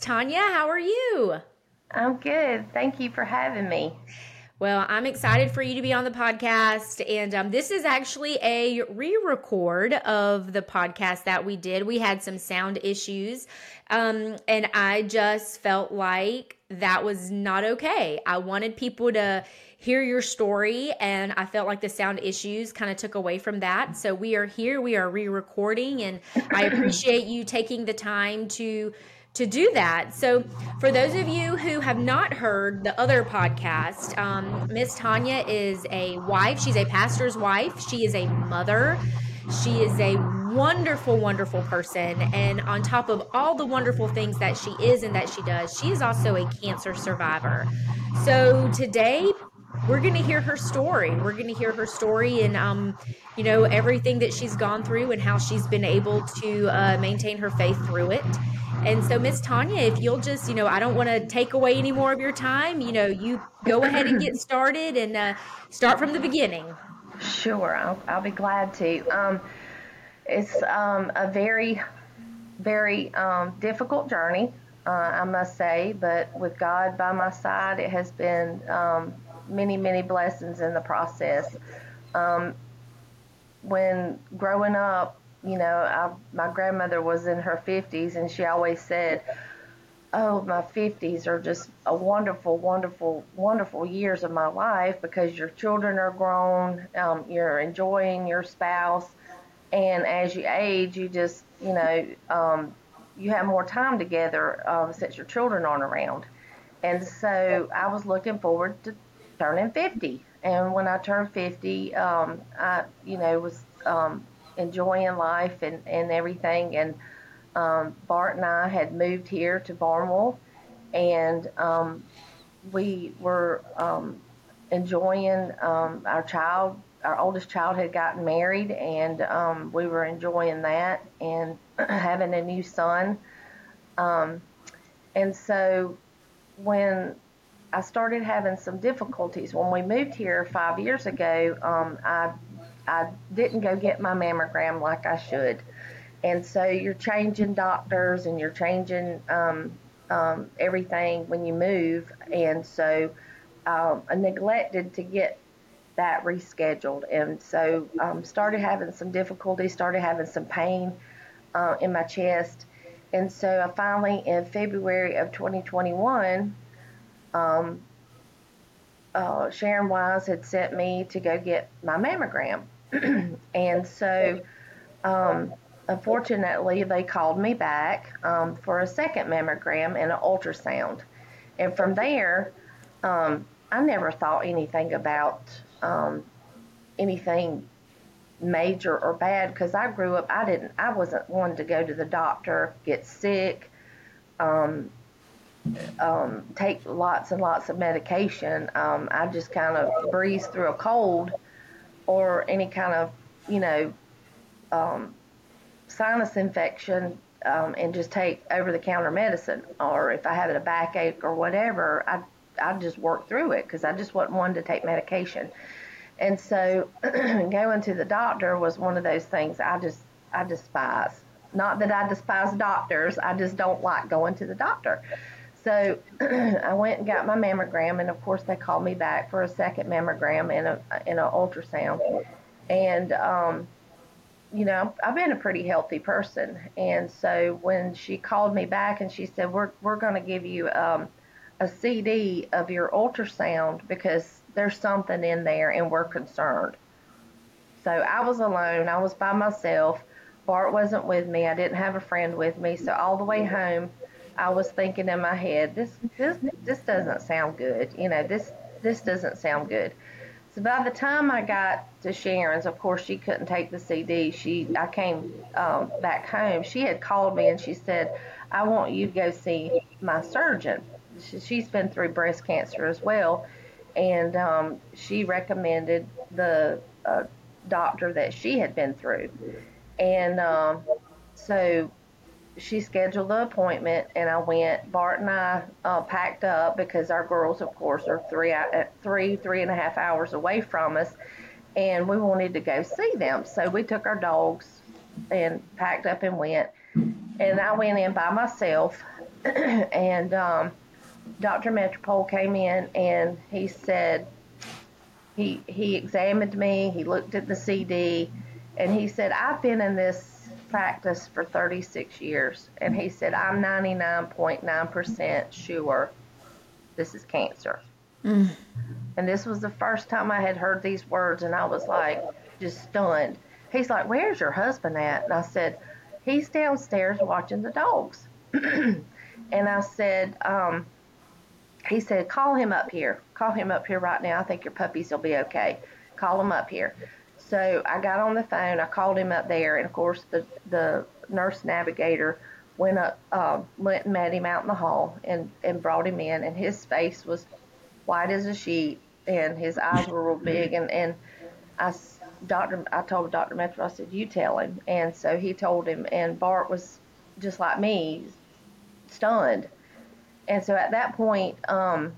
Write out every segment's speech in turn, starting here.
Tonya, how are you? I'm good. Thank you for having me. Well, I'm excited for you to be on the podcast. And um, this is actually a re record of the podcast that we did. We had some sound issues. Um, and I just felt like that was not okay. I wanted people to hear your story, and I felt like the sound issues kind of took away from that. So we are here, we are re recording, and I appreciate you taking the time to to do that. So, for those of you who have not heard the other podcast, um, Miss Tonya is a wife. She's a pastor's wife. She is a mother. She is a wonderful, wonderful person. And on top of all the wonderful things that she is and that she does, she is also a cancer survivor. So, today, we're going to hear her story. We're going to hear her story and, um, you know, everything that she's gone through and how she's been able to uh, maintain her faith through it. And so, Miss Tonya, if you'll just, you know, I don't want to take away any more of your time. You know, you go ahead and get started and uh, start from the beginning. Sure, I'll, I'll be glad to. Um, it's um, a very, very um, difficult journey, uh, I must say, but with God by my side, it has been um, many, many blessings in the process. Um, when growing up, you know, I, my grandmother was in her 50s, and she always said, "Oh, my 50s are just a wonderful, wonderful, wonderful years of my life because your children are grown, um, you're enjoying your spouse, and as you age, you just, you know, um, you have more time together um, since your children aren't around." And so I was looking forward to turning 50. And when I turned 50, um, I, you know, was um, enjoying life and, and everything. And um, Bart and I had moved here to Barnwell, and um, we were um, enjoying um, our child. Our oldest child had gotten married, and um, we were enjoying that and having a new son. Um, and so when I started having some difficulties when we moved here five years ago, um, I I didn't go get my mammogram like I should. And so you're changing doctors and you're changing um, um, everything when you move. And so um, I neglected to get that rescheduled. And so um, started having some difficulty, started having some pain uh, in my chest. And so I finally, in February of 2021, um, uh, Sharon Wise had sent me to go get my mammogram. and so, um, unfortunately, they called me back um, for a second mammogram and an ultrasound. And from there, um, I never thought anything about um, anything major or bad because I grew up. I didn't. I wasn't one to go to the doctor, get sick, um, um, take lots and lots of medication. Um, I just kind of breeze through a cold or any kind of, you know, um, sinus infection um, and just take over the counter medicine. Or if I had a backache or whatever, I I just work through it because I just wasn't one to take medication. And so going to the doctor was one of those things I just I despise. Not that I despise doctors, I just don't like going to the doctor. So I went and got my mammogram, and of course they called me back for a second mammogram and a and an ultrasound. And um, you know, I've been a pretty healthy person, and so when she called me back and she said, "We're we're going to give you um, a CD of your ultrasound because there's something in there, and we're concerned." So I was alone. I was by myself. Bart wasn't with me. I didn't have a friend with me. So all the way home, I was thinking in my head, this this this doesn't sound good. You know, this this doesn't sound good. So by the time I got to Sharon's, of course she couldn't take the CD. She I came um, back home. She had called me and she said, "I want you to go see my surgeon." She, she's been through breast cancer as well, and um, she recommended the uh, doctor that she had been through, and um, so she scheduled the appointment and I went. Bart and I uh, packed up because our girls, of course, are three, uh, three, three and a half hours away from us, and we wanted to go see them. So we took our dogs and packed up and went. And I went in by myself, and um, Dr. Metropole came in and he said he he examined me. He looked at the CD, and he said I've been in this practice for 36 years, and he said I'm 99.9% sure this is cancer. Mm. And this was the first time I had heard these words, and I was like just stunned. He's like, "Where's your husband at?" And I said, "He's downstairs watching the dogs." and I said, um, he said, call him up here. Call him up here right now. I think your puppies will be okay. Call him up here. So I got on the phone. I called him up there, and of course the the nurse navigator went up, uh, went and met him out in the hall, and and brought him in, and his face was white as a sheet, and his eyes were real big, and and I doctor I told Dr. Metro I said you tell him, and so he told him, and Bart was just like me, stunned and so at that point, um,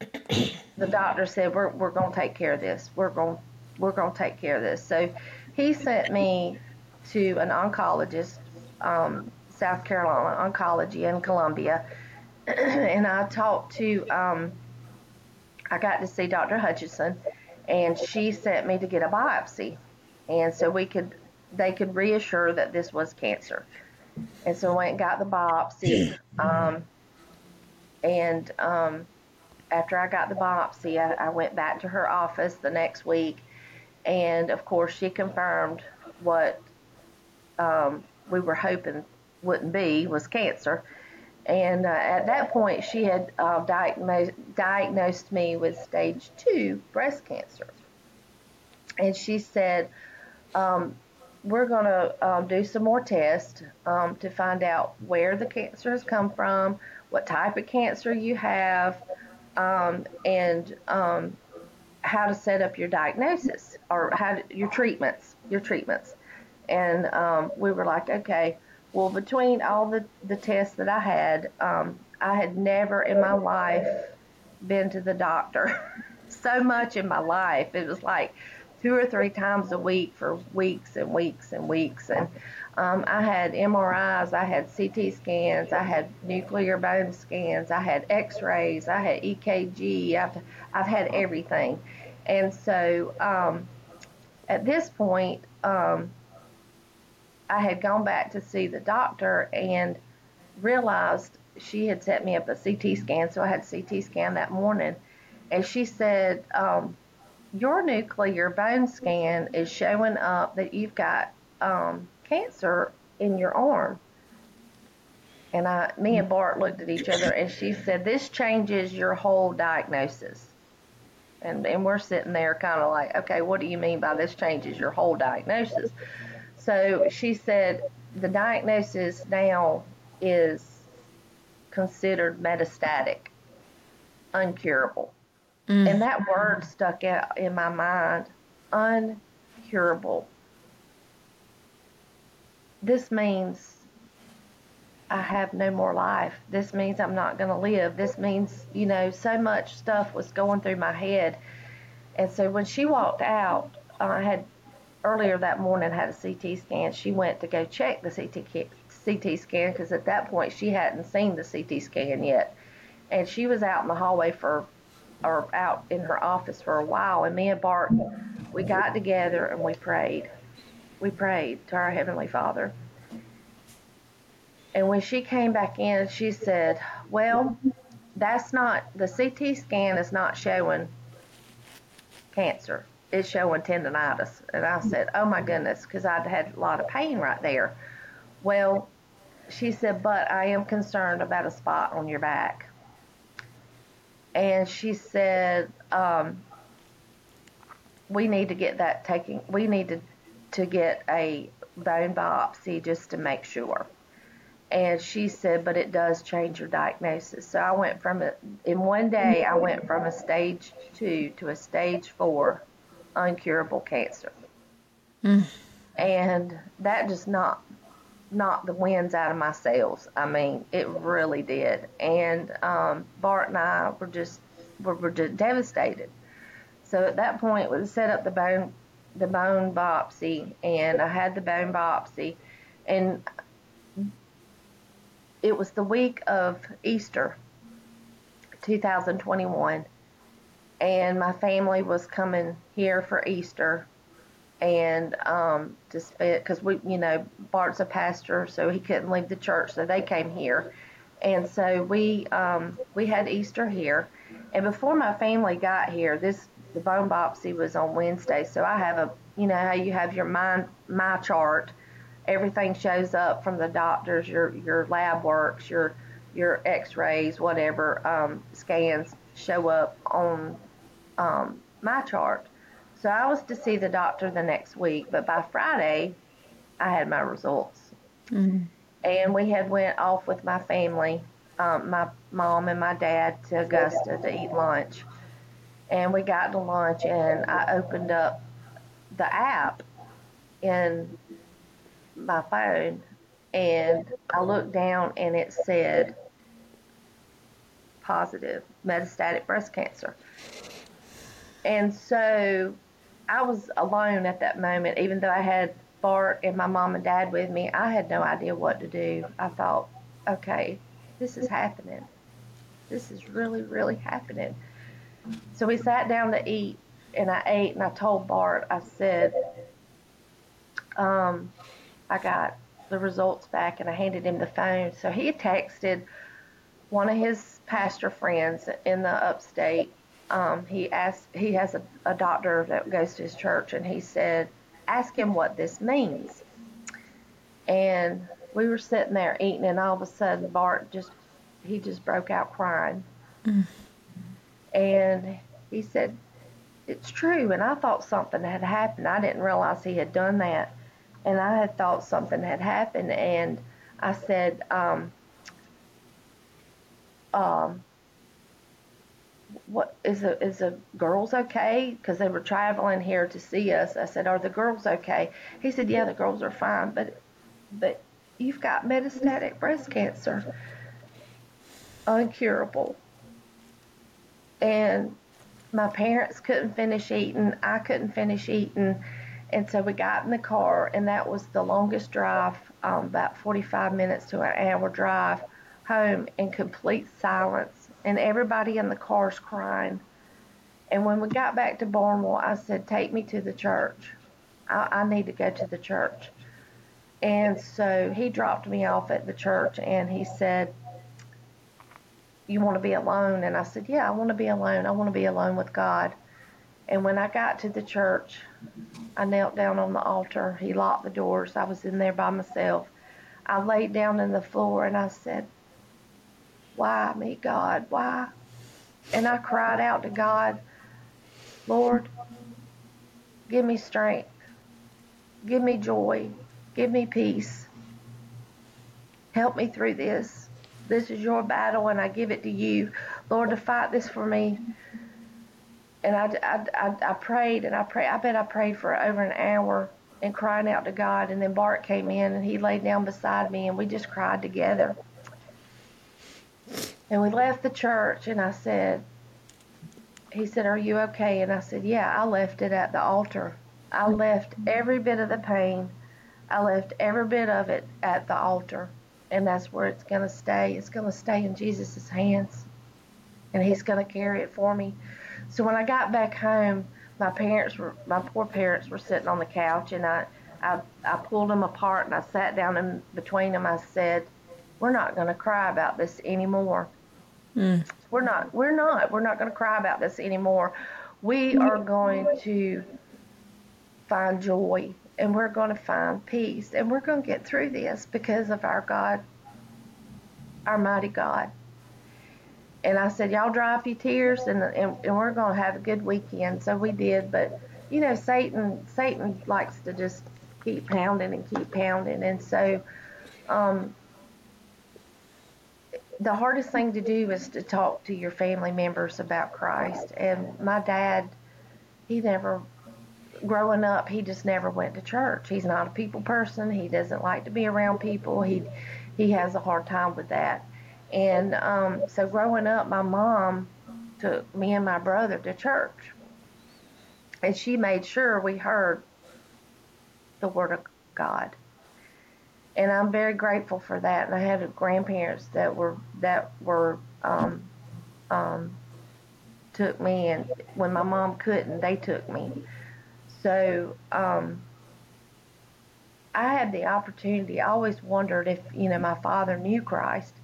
the doctor said, "We're we're to take care of this. We're going we're going to take care of this." So he sent me to an oncologist, um, South Carolina Oncology in Columbia, and I talked to. Um, I got to see Dr. Hutchison, and she sent me to get a biopsy, and so we could they could reassure that this was cancer. And so I went and got the biopsy. Um, and um, after I got the biopsy, I, I went back to her office the next week, and of course, she confirmed what um, we were hoping wouldn't be was cancer. And uh, at that point, she had uh, diagnosed, diagnosed me with stage two breast cancer. And she said, um, We're going to um, do some more tests um, to find out where the cancer has come from, what type of cancer you have, um, and um, how to set up your diagnosis or had your treatments, your treatments. And um, we were like, okay, well, between all the, the tests that I had, um, I had never in my life been to the doctor so much in my life. It was like two or three times a week for weeks and weeks and weeks. And um, I had MRIs, I had CT scans, I had nuclear bone scans, I had X-rays, I had EKG. I've I've had everything, and so um, at this point, um, I had gone back to see the doctor and realized she had set me up a CT scan. So I had CT scan that morning, and she said, um, "Your nuclear bone scan is showing up that you've got." Um, cancer in your arm. And I, me and Bart looked at each other, and she said, "This changes your whole diagnosis." And and we're sitting there, kind of like, "Okay, what do you mean by this changes your whole diagnosis?" So she said, "The diagnosis now is considered metastatic, uncurable," mm. and that word stuck out in my mind, uncurable this means I have no more life. This means I'm not going to live. This means, you know, so much stuff was going through my head. And so when she walked out, uh, I had earlier that morning had a CT scan. She went to go check the CT CT scan because at that point she hadn't seen the CT scan yet, and she was out in the hallway for, or out in her office for a while. And me and Bart, we got together and we prayed we prayed to our Heavenly Father. And when she came back in, she said, Well, that's not, the CT scan is not showing cancer. It's showing tendonitis. And I said, Oh my goodness, because I'd had a lot of pain right there. Well, she said, But I am concerned about a spot on your back. And she said, um, We need to get that taken, we need to to get a bone biopsy just to make sure. And she said, but it does change your diagnosis. So I went from a, in one day, I went from a stage two to a stage four uncurable cancer. Mm. And that just knocked, knocked the winds out of my sails. I mean, it really did. And um, Bart and I were just, were, were just devastated. So at that point, we set up the bone the bone biopsy, and I had the bone biopsy, and it was the week of Easter, 2021, and my family was coming here for Easter, and um, to spend because we, you know, Bart's a pastor, so he couldn't leave the church, so they came here, and so we um, we had Easter here, and before my family got here, this the bone biopsy was on Wednesday, so I have a, you know, how you have your mind MyChart everything shows up from the doctors, your your lab works, your your X-rays, whatever um, scans show up on um, MyChart. So I was to see the doctor the next week, but by Friday, I had my results, mm-hmm. and we had went off with my family, um, my mom and my dad to Augusta to eat lunch, and we got to lunch, and I opened up the app, and my phone and I looked down and it said positive metastatic breast cancer. And so I was alone at that moment, even though I had Bart and my mom and dad with me. I had no idea what to do. I thought, okay, this is happening. This is really, really happening. So we sat down to eat, and I ate, and I told Bart, I said, um, I got the results back and I handed him the phone. So he texted one of his pastor friends in the upstate. Um, he asked, he has a, a doctor that goes to his church, and he said, ask him what this means. And we were sitting there eating, and all of a sudden, Bart just, he just broke out crying. Mm. And he said, it's true. And I thought something had happened. I didn't realize he had done that and I had thought something had happened, and I said, um, um, "What is the is the girls okay?" Because they were traveling here to see us. I said, "Are the girls okay?" He said, "Yeah, the girls are fine, but but you've got metastatic breast cancer, uncurable." And my parents couldn't finish eating. I couldn't finish eating and so we got in the car, and that was the longest drive, um, about 45 minutes to an hour drive home in complete silence. And everybody in the car's crying. And when we got back to Barnwell, I said, Take me to the church. I, I need to go to the church. And so he dropped me off at the church and he said, You want to be alone? And I said, Yeah, I want to be alone. I want to be alone with God. And when I got to the church, I knelt down on the altar. He locked the doors. I was in there by myself. I laid down on the floor and I said, Why me, God? Why? And I cried out to God, Lord, give me strength. Give me joy. Give me peace. Help me through this. This is your battle and I give it to you. Lord, to fight this for me and I, I, I, I prayed and I prayed. I bet I prayed for over an hour and crying out to God. And then Bart came in and he laid down beside me and we just cried together. And we left the church and I said, he said, Are you okay? And I said, Yeah, I left it at the altar. I left every bit of the pain. I left every bit of it at the altar. And that's where it's going to stay. It's going to stay in Jesus' hands. And He's going to carry it for me. So when I got back home, my parents were, my poor parents were sitting on the couch, and I, I, I pulled them apart and I sat down in between them. I said, "We're not going to cry about this anymore. Mm. We're not. We're not. We're not going to cry about this anymore. We are going to find joy, and we're going to find peace, and we're going to get through this because of our God, our mighty God." And I said, y'all dry up your tears, and and, and we're gonna have a good weekend. So we did, but you know, Satan Satan likes to just keep pounding and keep pounding, and so. Um, the hardest thing to do is to talk to your family members about Christ. And my dad, he never, growing up, he just never went to church. He's not a people person. He doesn't like to be around people. He, he has a hard time with that. And um, so growing up, my mom took me and my brother to church. And she made sure we heard the Word of God. and I'm very grateful for that. And I had grandparents that were that were um, um, took me, and when my mom couldn't, they took me. So um, I had the opportunity. I always wondered if you know my father knew Christ.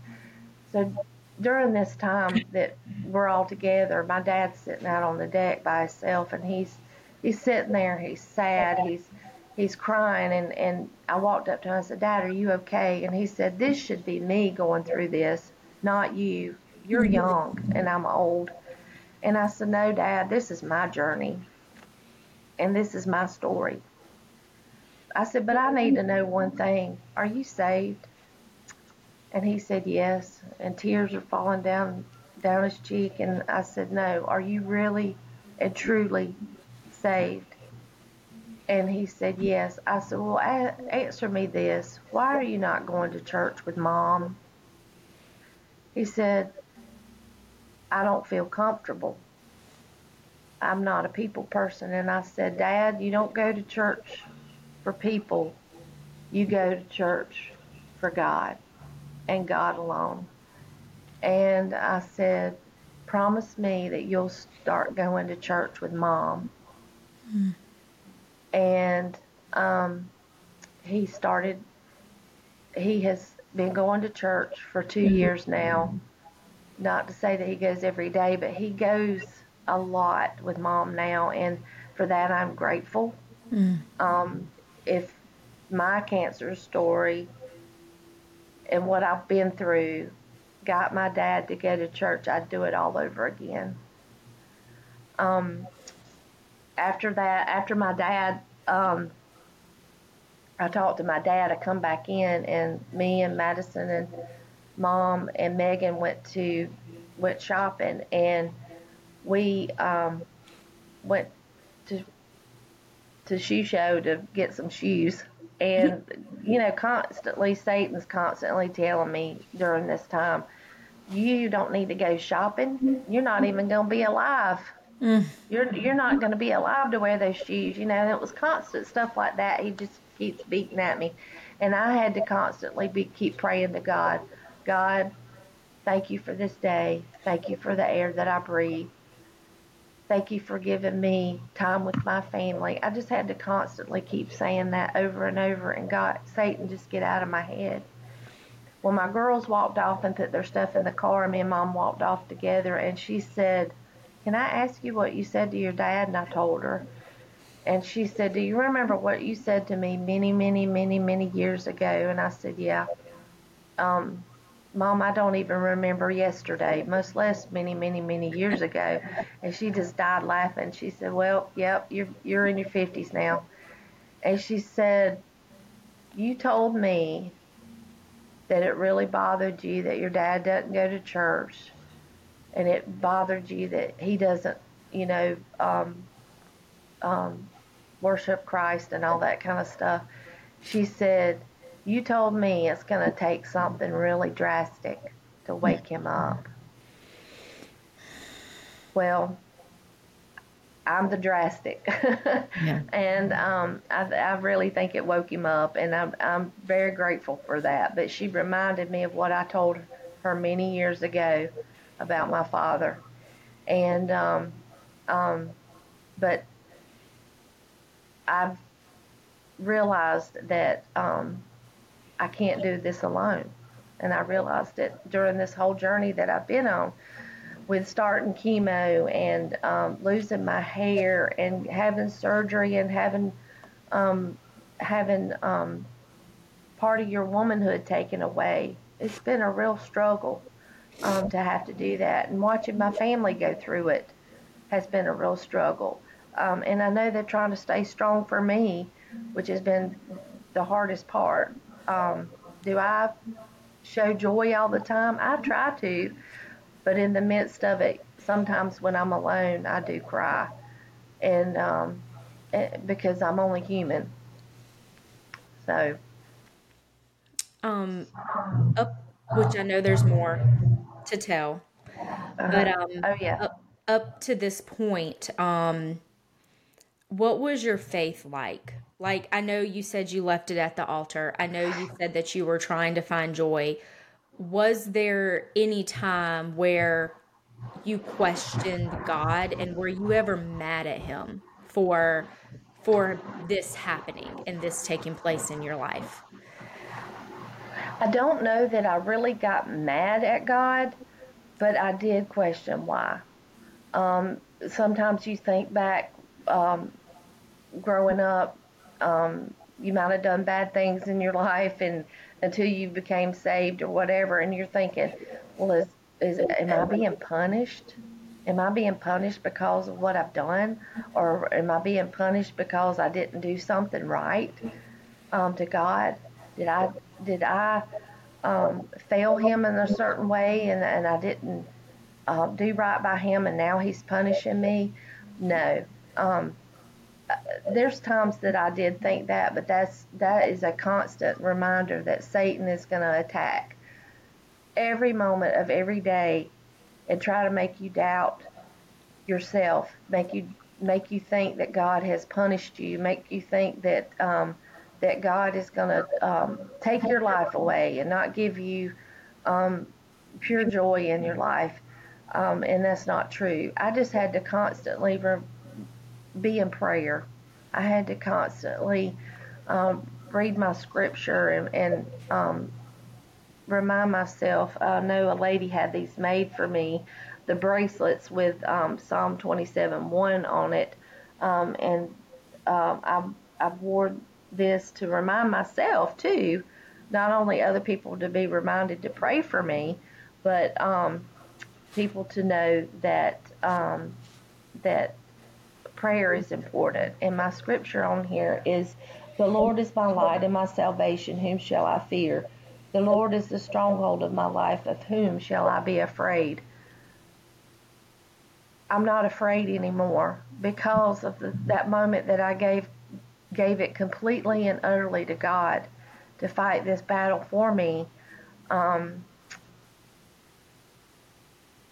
So during this time that we're all together, my dad's sitting out on the deck by himself, and he's he's sitting there. He's sad. He's he's crying, and and I walked up to him and said, "Dad, are you okay?" And he said, "This should be me going through this, not you. You're mm-hmm. young, and I'm old." And I said, No, Dad, this is my journey. And this is my story. I said, But I need to know one thing. Are you saved? And he said, Yes. And tears are falling down down his cheek. And I said, No, are you really and truly saved? And he said, Yes. I said, Well, a- answer me this. Why are you not going to church with mom? He said, I don't feel comfortable. I'm not a people person. And I said, Dad, you don't go to church for people. You go to church for God and God alone. And I said, promise me that you'll start going to church with mom. Mm. And um, he started, he has been going to church for 2 mm-hmm. years now not to say that he goes every day, but he goes a lot with mom now, and for that I'm grateful. Mm. Um, if my cancer story and what I've been through got my dad to go to church, I'd do it all over again. Um, after that, after my dad, um, I talked to my dad. I come back in, and me and Madison and mom and Megan went to went shopping, and we um, went to to shoe show to get some shoes. And you know, constantly Satan's constantly telling me during this time, you don't need to go shopping. You're not even going to be alive. Mm. You're you're not going to be alive to wear those shoes. You know, and it was constant stuff like that. He just keeps beating at me, and I had to constantly be keep praying to God God, thank you for this day. Thank you for the air that I breathe. Thank you for giving me time with my family. I just had to constantly keep saying that over and over, and God, Satan, just get out of my head. Well, my girls walked off and put their stuff in the car, and me and mom walked off together, and she said, Can I ask you what you said to your dad? And I told her. And she said, Do you remember what you said to me many, many, many, many years ago? And I said, Yeah. Um, Mom, I don't even remember yesterday, much less many, many, many years ago. And she just died laughing. She said, Well, yep, you're you're in your fifties now. And she said, You told me that it really bothered you that your dad doesn't go to church and it bothered you that he doesn't, you know, um, um, worship Christ and all that kind of stuff. She said, you told me it's going to take something really drastic to wake him up. Well, I'm the drastic, yeah. and um, I, I really think it woke him up, and I'm I'm very grateful for that. But she reminded me of what I told her many years ago about my father, and um, um, but I've realized that um, I can't do this alone. And I realized it during this whole journey that I've been on with starting chemo and um, losing my hair and having surgery and having um, having um, part of your womanhood taken away. It's been a real struggle um, to have to do that, and watching my family go through it has been a real struggle. Um, and I know they're trying to stay strong for me, which has been the hardest part. Um, do I show joy all the time? I try to, but in the midst of it, sometimes when I'm alone, I do cry, and um, it, eh, because I'm only human. So, um, up, which I know there's more to tell, uh-huh. but um, oh yeah, up, up to this point, um, what was your faith like? Like, I know you said you left it at the altar. I know you said that you were trying to find joy. Was there any time where you questioned God and were you ever mad at him for for this happening and this taking place in your life? I don't know that I really got mad at God, but I did question why. Um, sometimes you think back um, growing up, um, you might have done bad things in your life, and until you became saved or whatever, and you're thinking, well, is, is am I being punished? Am I being punished because of what I've done, or am I being punished because I didn't do something right um, to God? Did I did I um, fail Him in a certain way, and and I didn't uh, do right by Him, and now He's punishing me? No. Um, there's times that I did think that, but that's that is a constant reminder that Satan is going to attack every moment of every day and try to make you doubt yourself, make you make you think that God has punished you, make you think that um, that God is going to um, take your life away and not give you um, pure joy in your life, um, and that's not true. I just had to constantly re- be in prayer. I had to constantly um, read my scripture and, and um, remind myself. I know a lady had these made for me, the bracelets with um, Psalm 27 1 on it. Um, and um, I, I wore this to remind myself, too, not only other people to be reminded to pray for me, but um, people to know that that prayer is important. And my scripture on here is, "The Lord is my light and my salvation; whom shall I fear? The Lord is the stronghold of my life; of whom shall I be afraid?" I'm not afraid anymore because of the, that moment that I gave gave it completely and utterly to God to fight this battle for me. Um,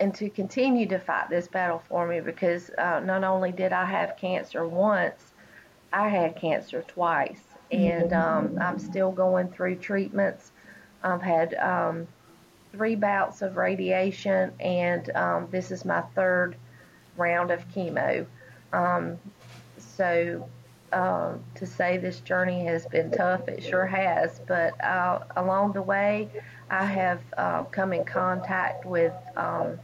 and to continue to fight this battle for me because uh, not only did I have cancer once, I had cancer twice, and um, I'm still going through treatments. I've had um, three bouts of radiation, and um, this is my third round of chemo. Um, so uh, to say this journey has been tough, it sure has. But uh, along the way, I have uh, come in contact with um,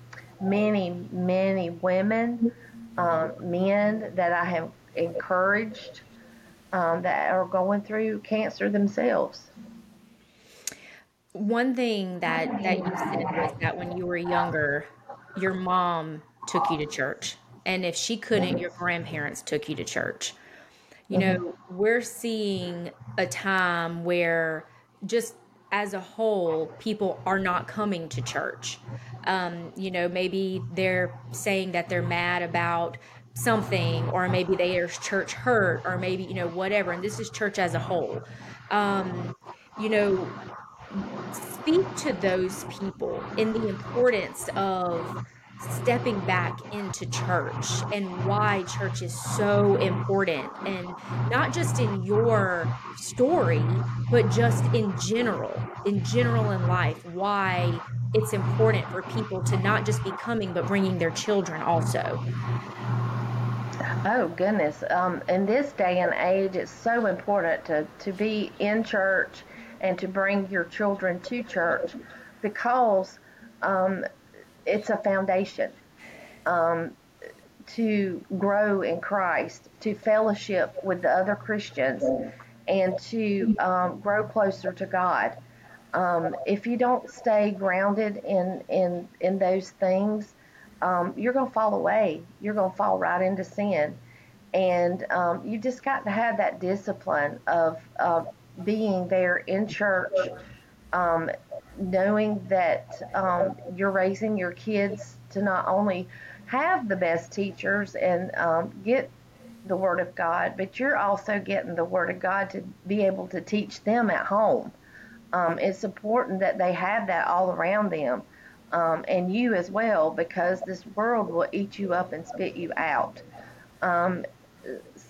many, many women, um, men that I have encouraged um, that are going through cancer themselves. One thing that, that you said was that when you were younger, your mom took you to church. And if she couldn't, your grandparents took you to church. You know, we're seeing a time where just as a whole, people are not coming to church. Um, you know, maybe they're saying that they're mad about something, or maybe they are church hurt, or maybe, you know, whatever. And this is church as a whole. Um, you know, speak to those people in the importance of stepping back into church and why church is so important. And not just in your story but just in general in general in life why it's important for people to not just be coming but bringing their children also. Oh goodness. Um, in this day and age it's so important to, to be in church and to bring your children to church because um, it's a foundation um, to grow in Christ, to fellowship with the other Christians, and to um, grow closer to God. Um, if you don't stay grounded in in in those things, um, you're going to fall away. You're going to fall right into sin, and um, you just got to have that discipline of of being there in church, um, knowing that um, you're raising your kids to not only have the best teachers and um, get the Word of God, but you're also getting the Word of God to be able to teach them at home. Um, it's important that they have that all around them, um, and you as well, because this world will eat you up and spit you out. Um,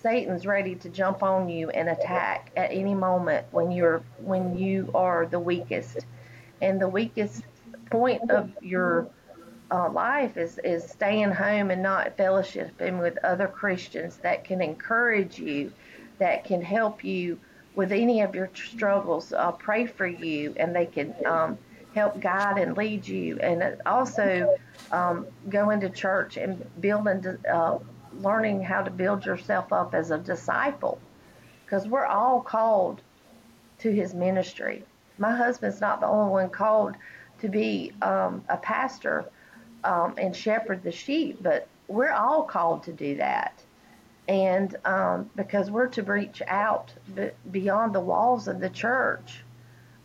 Satan's ready to jump on you and attack at any moment when you're when you are the weakest, and the weakest point of your uh, life is is staying home and not fellowshipping with other Christians that can encourage you, that can help you with any of your struggles. Uh, pray for you, and they can um, help guide and lead you, and also um, go into church and build into uh, learning how to build yourself up as a disciple, because we're all called to His ministry. My husband's not the only one called to be um, a pastor um, and shepherd the sheep, but we're all called to do that. And um, because we're to reach out beyond the walls of the church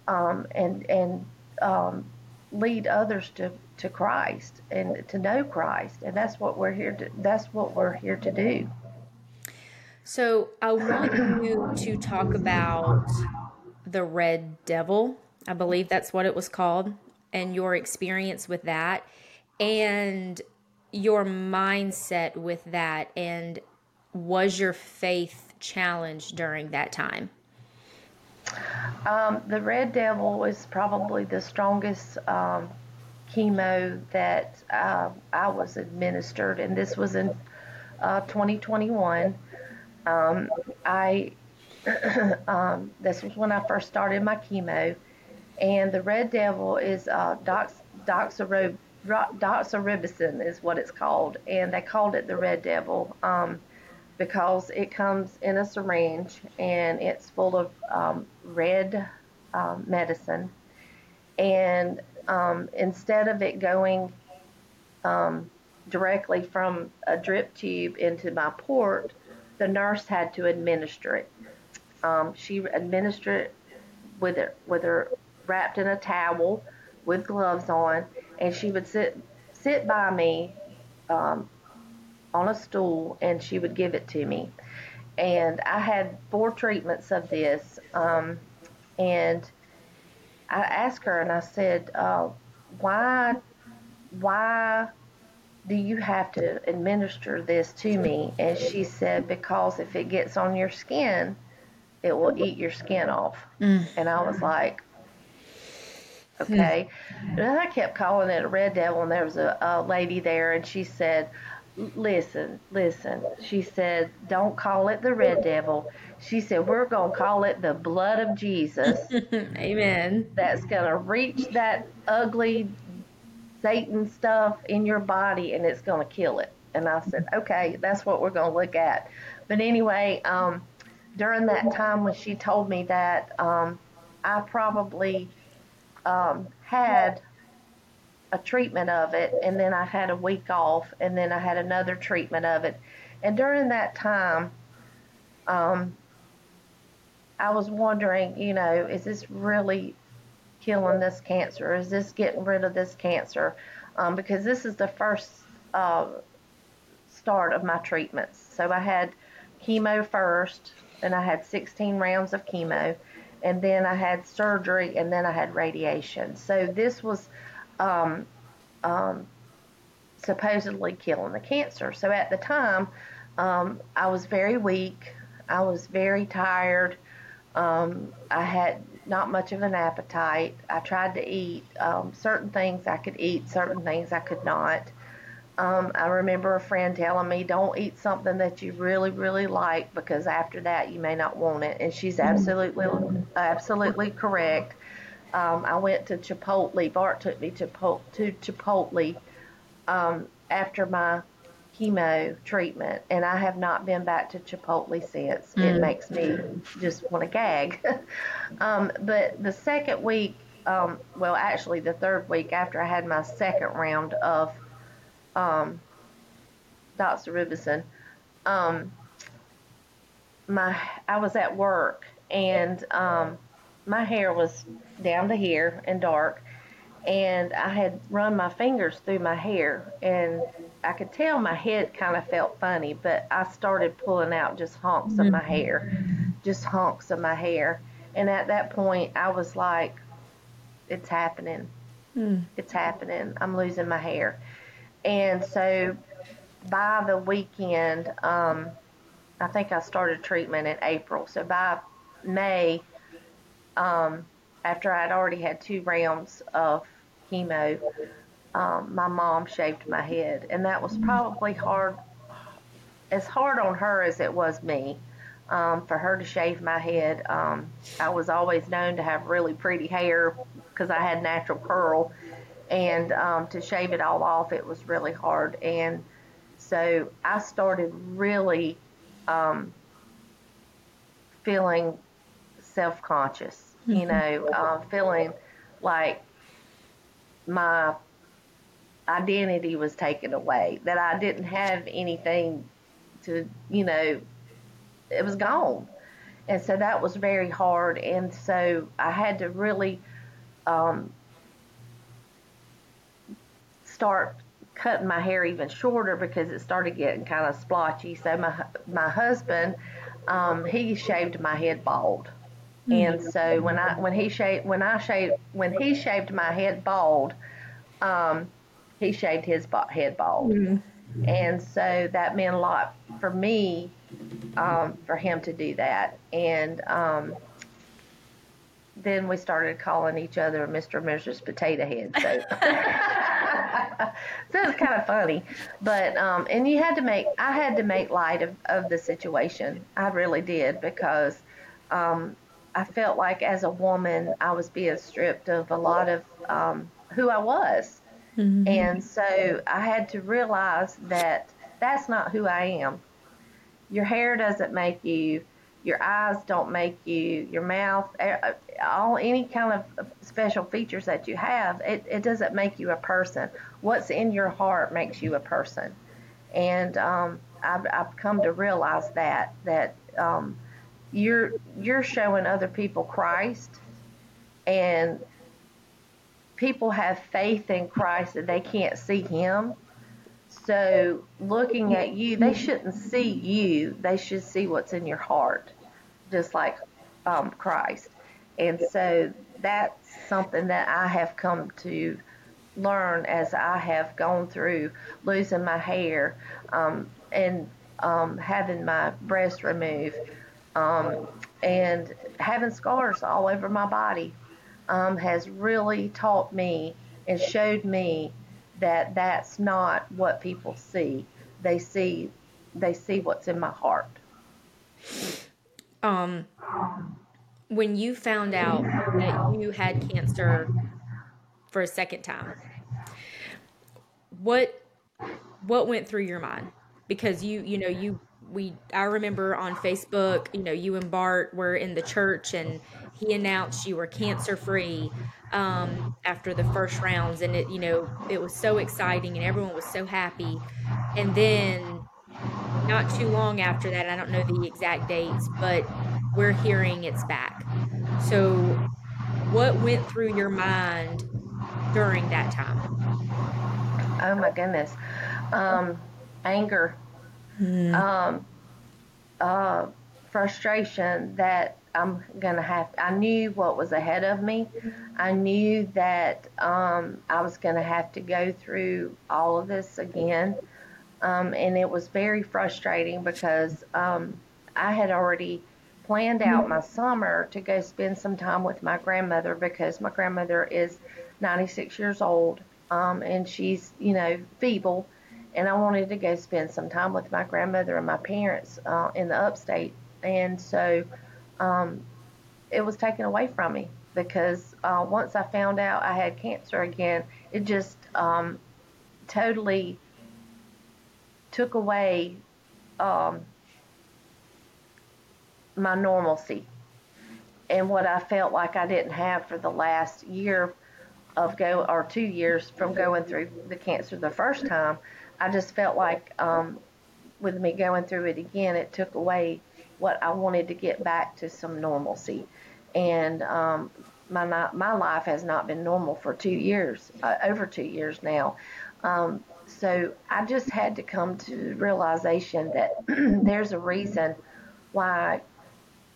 um, and and um, lead others to, to Christ and to know Christ, and that's what we're here to. That's what we're here to do. So I want you to talk about the Red Devil. I believe that's what it was called, and your experience with that and your mindset with that and was your faith challenged during that time um, the red devil was probably the strongest um, chemo that uh, i was administered and this was in uh, 2021 um, i um, this was when i first started my chemo and the red devil is uh, dox, doxorubicin is what it's called, and they called it the Red Devil. Um, because it comes in a syringe and it's full of um, red um, medicine. And um, instead of it going um, directly from a drip tube into my port, the nurse had to administer it. Um, she administered it with it with her wrapped in a towel with gloves on, and she would sit sit by me um, on a stool, and she would give it to me. And I had four treatments of this, um, and I asked her, and I said, uh, "Why, why?" do you have to administer this to me? And she said, because if it gets on your skin, it will eat your skin off. Mm. And I was like, Okay. And I kept calling it a red devil, and there was a, a lady there, and she said, Listen, listen. She said, Don't call it the red devil. She said, We're going to call it the blood of Jesus. Amen. That's going to reach that ugly Satan stuff in your body, and it's going to kill it. And I said, Okay, that's what we're going to look at. But anyway, um, during that time when she told me that, um, I probably um, had a treatment of it, and then I had a week off, and then I had another treatment of it. And during that time, um, I was wondering, you know, is this really killing this cancer? Is this getting rid of this cancer? Um, because this is the first uh, start of my treatments. So I had chemo first, and I had 16 rounds of chemo and then I had surgery, and then I had radiation. So this was um, um, supposedly killing the cancer. So at the time, um, I was very weak. I was very tired. Um, I had not much of an appetite. I tried to eat um, certain things I could eat, certain things I could not. Um, I remember a friend telling me, "Don't eat something that you really, really like because after that you may not want it." And she's mm-hmm. absolutely, absolutely correct. Um, I went to Chipotle. Bart took me to, to Chipotle um, after my chemo treatment, and I have not been back to Chipotle since. Mm. It makes me just want to gag. um, but the second week, um, well, actually the third week after I had my second round of um, doxorubicin, um, my I was at work and um, my hair was down to here and dark, and I had run my fingers through my hair, and I could tell my head kind of felt funny, but I started pulling out just hunks of my hair, just hunks of my hair, and at that point I was like, "It's happening." Mm. It's happening. I'm losing my hair. And so by the weekend, um, I think I started treatment in April. So by May, um, after I'd already had two rounds of chemo, um, my mom shaved my head, and that was probably hard, as hard on her as it was me. Um, for her to shave my head, um, I was always known to have really pretty hair because I had natural curl, and um, to shave it all off, it was really hard. And so I started really um, feeling self conscious, mm-hmm. you know, uh, feeling like my identity was taken away, that I didn't have anything to, you know, it was gone. And so that was very hard. And so I had to really um, start cutting my hair even shorter because it started getting kind of splotchy. So my my husband, um, he shaved my head bald. Mm-hmm. And so when I when he shaved when I shaved when he shaved my head bald, um, he shaved his head bald, mm-hmm. and so that meant a lot for me um, for him to do that. And um, then we started calling each other Mr. and Mrs. Potato Head. So, so it's kind of funny, but um, and you had to make I had to make light of, of the situation. I really did because um, I felt like as a woman I was being stripped of a lot of um, who I was, mm-hmm. and so I had to realize that that's not who I am. Your hair doesn't make you your eyes don't make you, your mouth, all any kind of special features that you have, it, it doesn't make you a person. What's in your heart makes you a person. And um, I've, I've come to realize that that um, you're you're showing other people Christ, and people have faith in Christ that they can't see Him. So looking at you, they shouldn't see you. They should see what's in your heart, just like um, Christ. And so that's something that I have come to learn as I have gone through losing my hair um, and um, having my breast removed um, and having scars all over my body um, has really taught me and showed me that that's not what people see. They see they see what's in my heart. Um when you found out that you had cancer for a second time, what what went through your mind? Because you you know you we I remember on Facebook, you know, you and Bart were in the church and he announced you were cancer free um, after the first rounds, and it you know it was so exciting and everyone was so happy, and then not too long after that, I don't know the exact dates, but we're hearing it's back. So, what went through your mind during that time? Oh my goodness. Um, anger. Mm. Um, uh, frustration that I'm gonna have. I knew what was ahead of me. I knew that um, I was gonna have to go through all of this again, um, and it was very frustrating because um, I had already planned out my summer to go spend some time with my grandmother because my grandmother is 96 years old um, and she's, you know, feeble. And I wanted to go spend some time with my grandmother and my parents uh, in the upstate. And so um, it was taken away from me because uh, once I found out I had cancer again, it just um, totally took away um, my normalcy and what I felt like I didn't have for the last year of go or two years from going through the cancer the first time. I just felt like um, with me going through it again, it took away what I wanted to get back to some normalcy. And um, my my life has not been normal for two years, uh, over two years now. Um, so I just had to come to realization that there's a reason why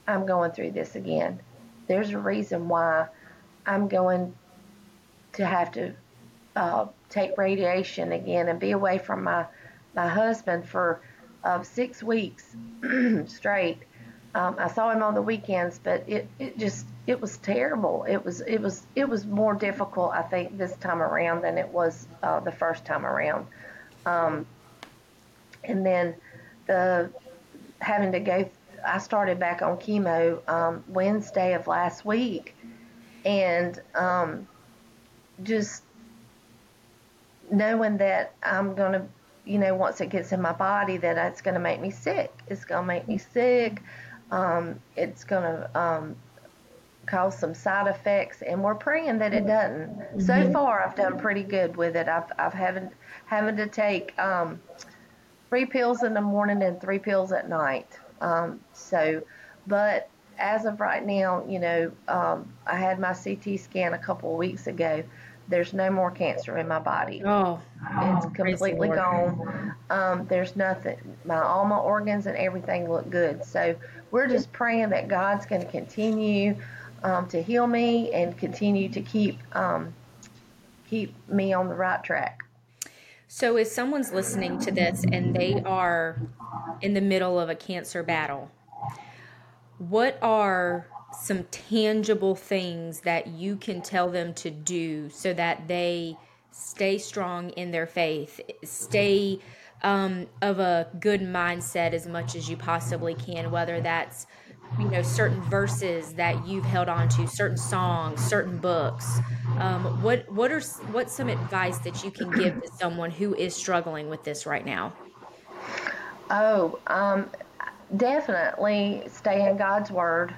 I'm going through this again. There's a reason why I'm going to have to uh, take radiation again and be away from my my husband for of six weeks straight. Um, I saw him on the weekends, but it, it just it was terrible. It was it was it was more difficult, I think, this time around than it was uh, the first time around. Um, and then the having to go. I started back on chemo um, Wednesday of last week, and um, just knowing that I'm gonna, you know, once it gets in my body, that it's gonna make me sick. It's gonna make me sick. Um, it's gonna um, cause some side effects, and we're praying that it doesn't. Mm-hmm. So far, I've done pretty good with it. I've I've having having to take um, three pills in the morning and three pills at night. Um, so, but as of right now, you know, um, I had my CT scan a couple of weeks ago. There's no more cancer in my body. Oh, it's completely gone. Um, there's nothing. My all my organs and everything look good. So we're just praying that God's going to continue um, to heal me and continue to keep um, keep me on the right track. So, if someone's listening to this and they are in the middle of a cancer battle, what are some tangible things that you can tell them to do so that they stay strong in their faith, stay um, of a good mindset as much as you possibly can, whether that's you know certain verses that you've held on to certain songs certain books. Um, what what are what's some advice that you can give to someone who is struggling with this right now? Oh um, definitely stay in god's word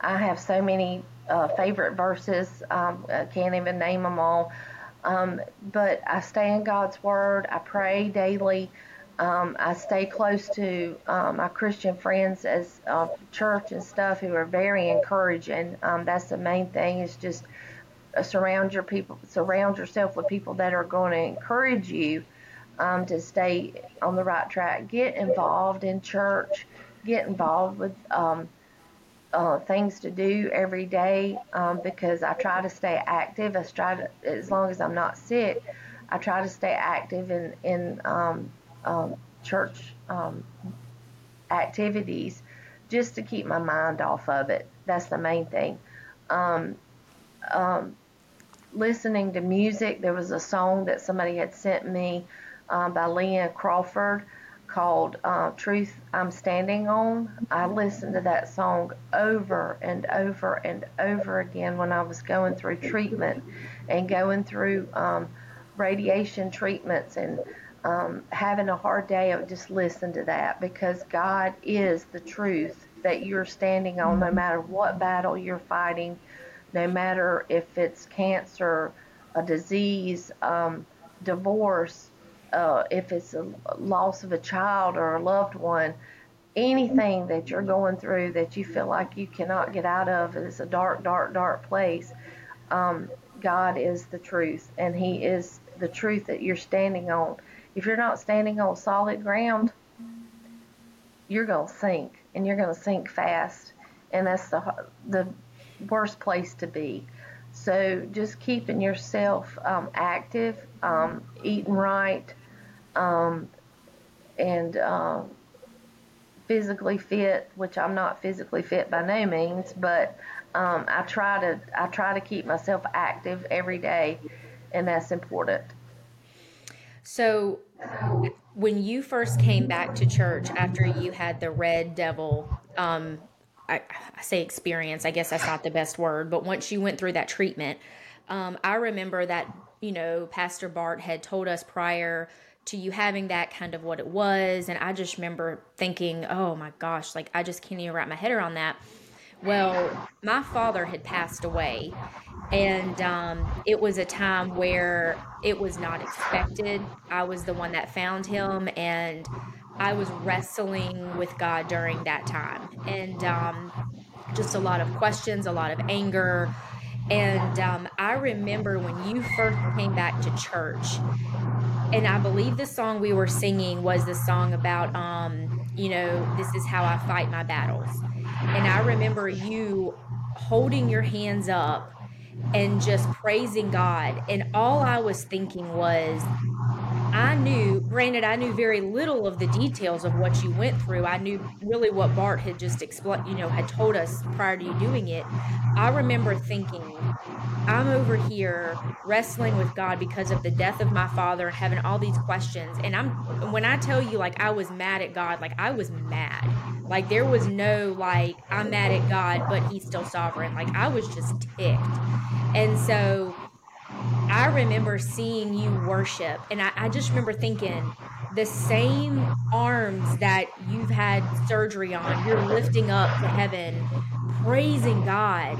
i have so many uh, favorite verses um, i can't even name them all um, but i stay in god's word i pray daily um, I stay close to um, my Christian friends as uh, church and stuff who are very encouraging. Um, that's the main thing is just uh, surround your people, surround yourself with people that are going to encourage you um, to stay on the right track. Get involved in church. Get involved with um, uh, things to do every day um, because I try to stay active. I try to, as long as I'm not sick, I try to stay active in in um, um, church um, activities just to keep my mind off of it. That's the main thing. Um, um, listening to music, there was a song that somebody had sent me um, by Leanna Crawford called uh, Truth I'm Standing On. I listened to that song over and over and over again when I was going through treatment and going through um, radiation treatments and um, having a hard day, I would just listen to that because God is the truth that you're standing on no mm-hmm. matter what battle you're fighting, no matter if it's cancer, a disease, um, divorce, uh, if it's a loss of a child or a loved one, anything that you're going through that you feel like you cannot get out of is a dark, dark, dark place. Um, God is the truth, and He is the truth that you're standing on if you're not standing on solid ground, you're going to sink and you're going to sink fast. And that's the, the worst place to be. So just keeping yourself um, active, um, eating right, um, and uh, physically fit, which I'm not physically fit by no means, but um, I try to I try to keep myself active every day, and that's important. So, when you first came back to church after you had the red devil, um, I, I, say experience, I guess that's not the best word, but once you went through that treatment, um, I remember that, you know, Pastor Bart had told us prior to you having that kind of what it was. And I just remember thinking, oh my gosh, like I just can't even wrap my head around that. Well, my father had passed away, and um, it was a time where it was not expected. I was the one that found him, and I was wrestling with God during that time, and um, just a lot of questions, a lot of anger. And um, I remember when you first came back to church, and I believe the song we were singing was the song about, um, you know, this is how I fight my battles. And I remember you holding your hands up and just praising God. And all I was thinking was, I knew, granted, I knew very little of the details of what you went through. I knew really what Bart had just explained, you know, had told us prior to you doing it. I remember thinking, I'm over here wrestling with God because of the death of my father and having all these questions. And I'm, when I tell you, like, I was mad at God, like, I was mad. Like, there was no, like, I'm mad at God, but he's still sovereign. Like, I was just ticked. And so, I remember seeing you worship, and I, I, just remember thinking the same arms that you've had surgery on, you're lifting up to heaven, praising God.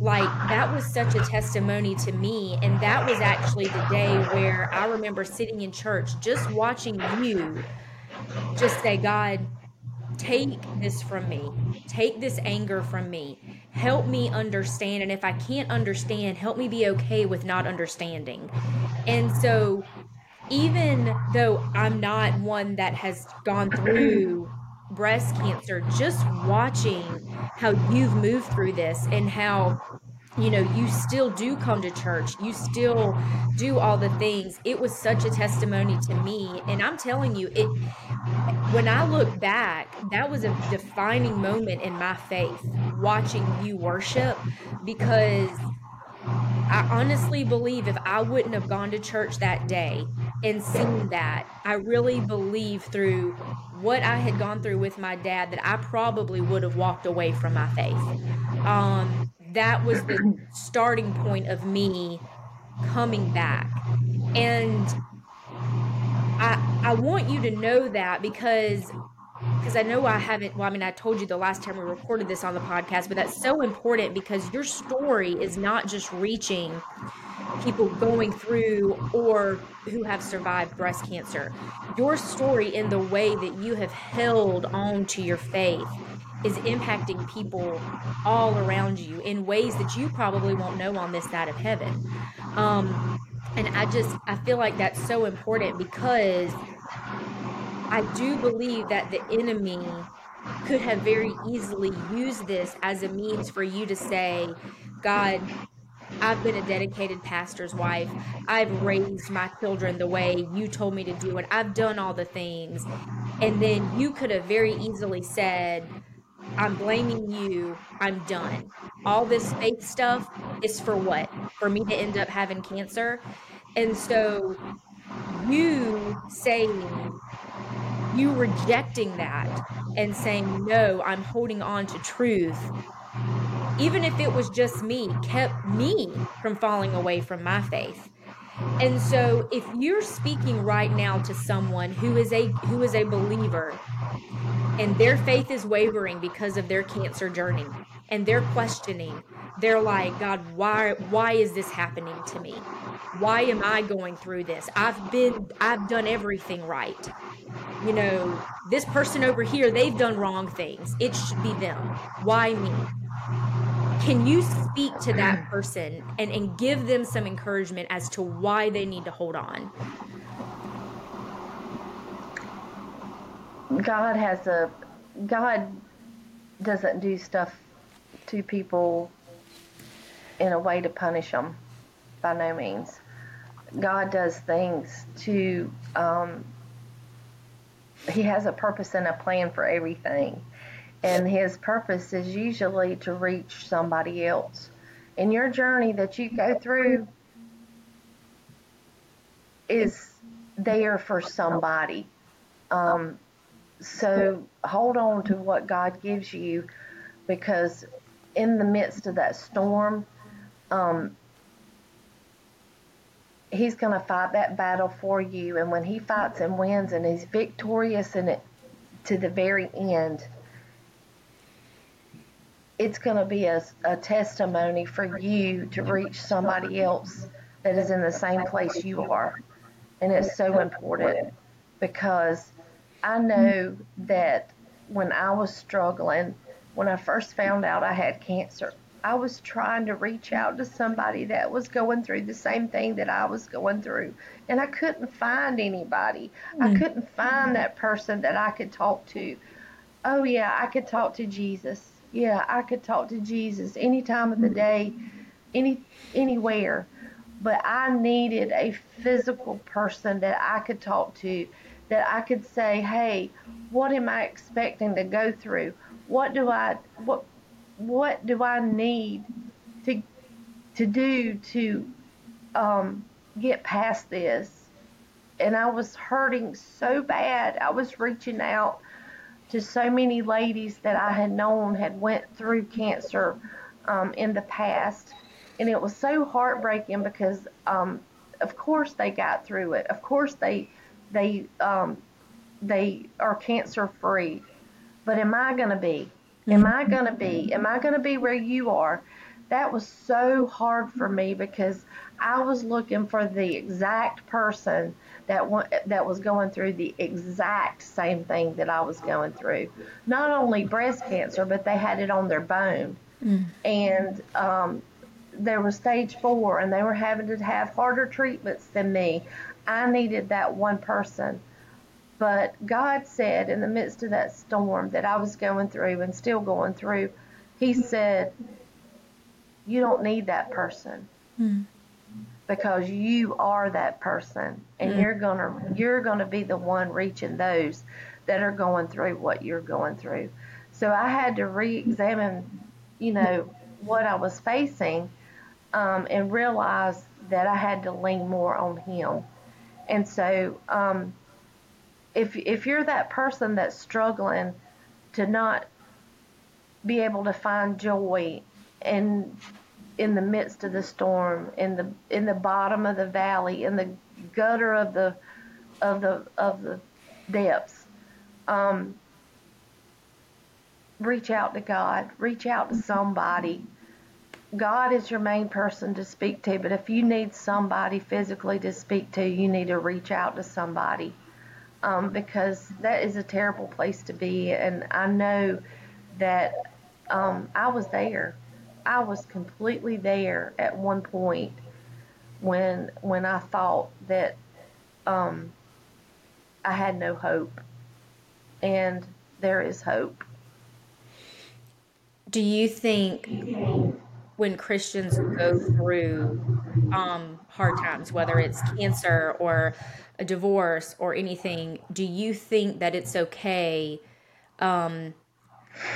Like that was such a testimony to me. And that was actually the day where I remember sitting in church just watching you just say, God, take this from me, take this anger from me help me understand. And if I can't understand, help me be okay with not understanding. And so, even though I'm not one that has gone through breast cancer, just watching how you've moved through this and how you know you still do come to church. You still do all the things. It was such a testimony to me. And i'm telling you it when i look back that was a defining moment in my faith watching you worship because I honestly believe if I wouldn't have gone to church that day and seen that, I really believe through what I had gone through with my dad that I probably would have walked away from my faith. Um, that was the starting point of me coming back. And I I want you to know that because because I know I haven't well I mean I told you the last time we recorded this on the podcast but that's so important because your story is not just reaching people going through or who have survived breast cancer. Your story in the way that you have held on to your faith is impacting people all around you in ways that you probably won't know on this side of heaven. Um, and I just, I feel like that's so important because I do believe that the enemy could have very easily used this as a means for you to say, God, I've been a dedicated pastor's wife. I've raised my children the way you told me to do it. I've done all the things. And then you could have very easily said, I'm blaming you. I'm done. All this faith stuff is for what? For me to end up having cancer. And so you saying, you rejecting that and saying, no, I'm holding on to truth, even if it was just me, kept me from falling away from my faith. And so if you're speaking right now to someone who is a who is a believer and their faith is wavering because of their cancer journey and they're questioning they're like god why why is this happening to me? Why am i going through this? I've been i've done everything right. You know this person over here they've done wrong things. It should be them. Why me can you speak to that person and, and give them some encouragement as to why they need to hold on God has a God doesn't do stuff to people in a way to punish them by no means. God does things to um, he has a purpose and a plan for everything. And his purpose is usually to reach somebody else. In your journey that you go through is there for somebody. Um, so hold on to what God gives you because in the midst of that storm, um, He's going to fight that battle for you. And when He fights and wins and He's victorious in it to the very end, it's going to be a, a testimony for you to reach somebody else that is in the same place you are. And it's so important because I know that when I was struggling, when I first found out I had cancer, I was trying to reach out to somebody that was going through the same thing that I was going through. And I couldn't find anybody. I hmm. couldn't find that person that I could talk to. Oh, yeah, I could talk to Jesus. Yeah, I could talk to Jesus any time of the day, any anywhere. but I needed a physical person that I could talk to, that I could say, "Hey, what am I expecting to go through? What do I what what do I need to to do to um, get past this?" And I was hurting so bad. I was reaching out to so many ladies that I had known had went through cancer um, in the past and it was so heartbreaking because um, of course they got through it. Of course they they um, they are cancer free. But am I going to be? Am I going to be? Am I going to be where you are? That was so hard for me because I was looking for the exact person that that was going through the exact same thing that I was going through. Not only breast cancer, but they had it on their bone. Mm. And um, there was stage four and they were having to have harder treatments than me. I needed that one person. But God said in the midst of that storm that I was going through and still going through, He said, You don't need that person. Mm. Because you are that person and mm. you're gonna you're gonna be the one reaching those that are going through what you're going through. So I had to re examine, you know, what I was facing um, and realize that I had to lean more on Him. And so, um, if if you're that person that's struggling to not be able to find joy in in the midst of the storm, in the in the bottom of the valley, in the gutter of the of the of the depths, um, reach out to God, reach out to somebody God is your main person to speak to, but if you need somebody physically to speak to, you need to reach out to somebody um, because that is a terrible place to be. And I know that um, I was there. I was completely there at one point when when I thought that um, I had no hope, and there is hope. Do you think when Christians go through um, hard times, whether it's cancer or a divorce or anything, do you think that it's okay um,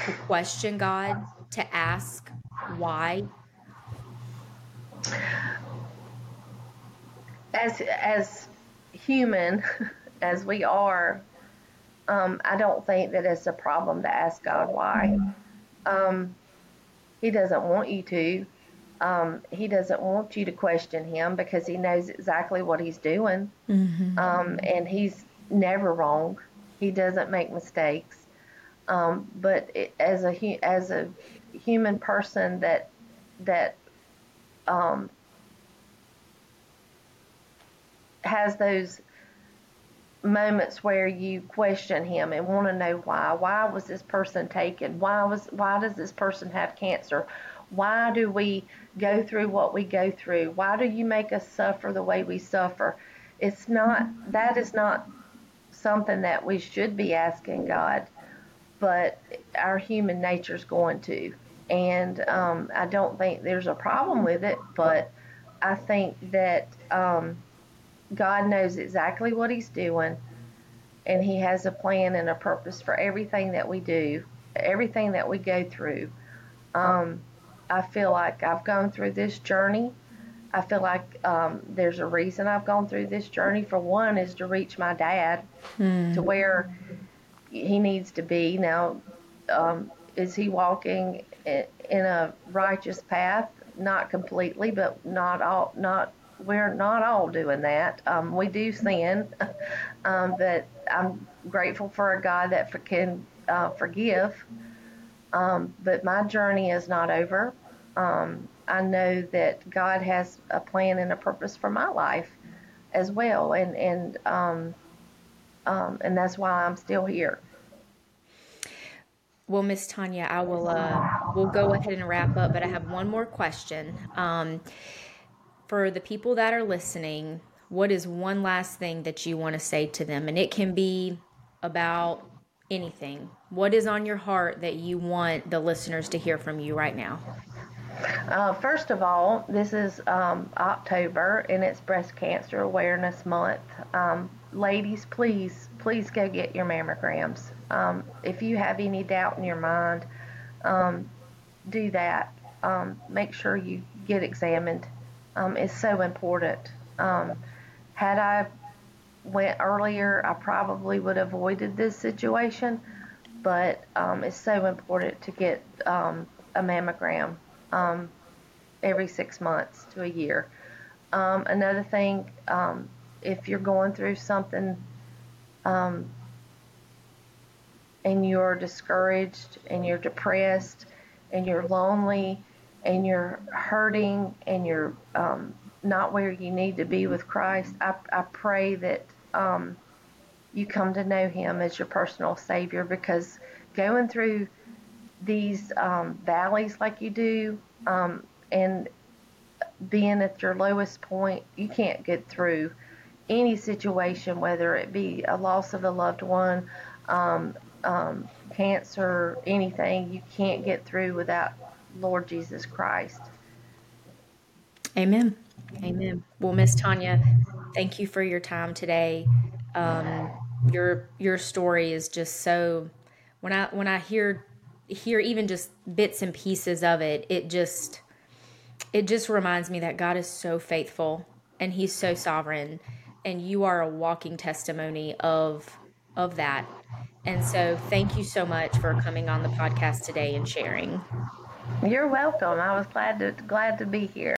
to question God, to ask why? As as human as we are, um, I don't think that it's a problem to ask God why. Um, he doesn't want you to. Um, he doesn't want you to question him because he knows exactly what he's doing. Mm-hmm. Um, and he's never wrong. He doesn't make mistakes. Um, but it, as a as a human person that that um, has those moments where you question him and want to know why. Why was this person taken? Why was why does this person have cancer? Why do we go through what we go through? Why do you make us suffer the way we suffer? It's not that is not something that we should be asking God, but our human nature is going to. And um, I don't think there's a problem with it, but I think that um, God knows exactly what He's doing, and He has a plan and a purpose for everything that we do, everything that we go through. Um, I feel like I've gone through this journey. I feel like um, there's a reason I've gone through this journey. For one, is to reach my dad hmm. to where he needs to be. Now, um, is he walking in a righteous path? Not completely, but not all, not we're not all doing that. Um, we do sin, um, but I'm grateful for a God that for, can uh, forgive. Um, but my journey is not over. Um, I know that God has a plan and a purpose for my life as well, and and um, um, and that's why I'm still here. Well, Miss Tonya, I will uh, we'll go ahead and wrap up, but I have one more question. Um, for the people that are listening, what is one last thing that you want to say to them? And it can be about anything. What is on your heart that you want the listeners to hear from you right now? Uh, first of all, this is um, October and it's Breast Cancer Awareness Month. Um, ladies, please, please go get your mammograms. Um, if you have any doubt in your mind, um, do that. Um, make sure you get examined. Um, it's so important. had I went earlier, I probably would have avoided this situation, but it's so important to get a mammogram um, every six months to a year. Um, another thing, um, if you're going through something um, and you're discouraged and you're depressed and you're lonely and you're hurting and you're um, not where you need to be with Christ, I, I pray that um, you come to know Him as your personal Savior because going through these um, valleys like you do um, and being at your lowest point, you can't get through any situation, whether it be a loss of a loved one, um, um, cancer, anything, you can't get through without Lord Jesus Christ. Amen. Amen. Well, Miss Tonya, thank you for your time today. Um, your your story is just so when I when I hear hear even just bits and pieces of it, it just it just reminds me that God is so faithful and he's so sovereign and you are a walking testimony of of that. And so thank you so much for coming on the podcast today and sharing. You're welcome. I was glad to glad to be here.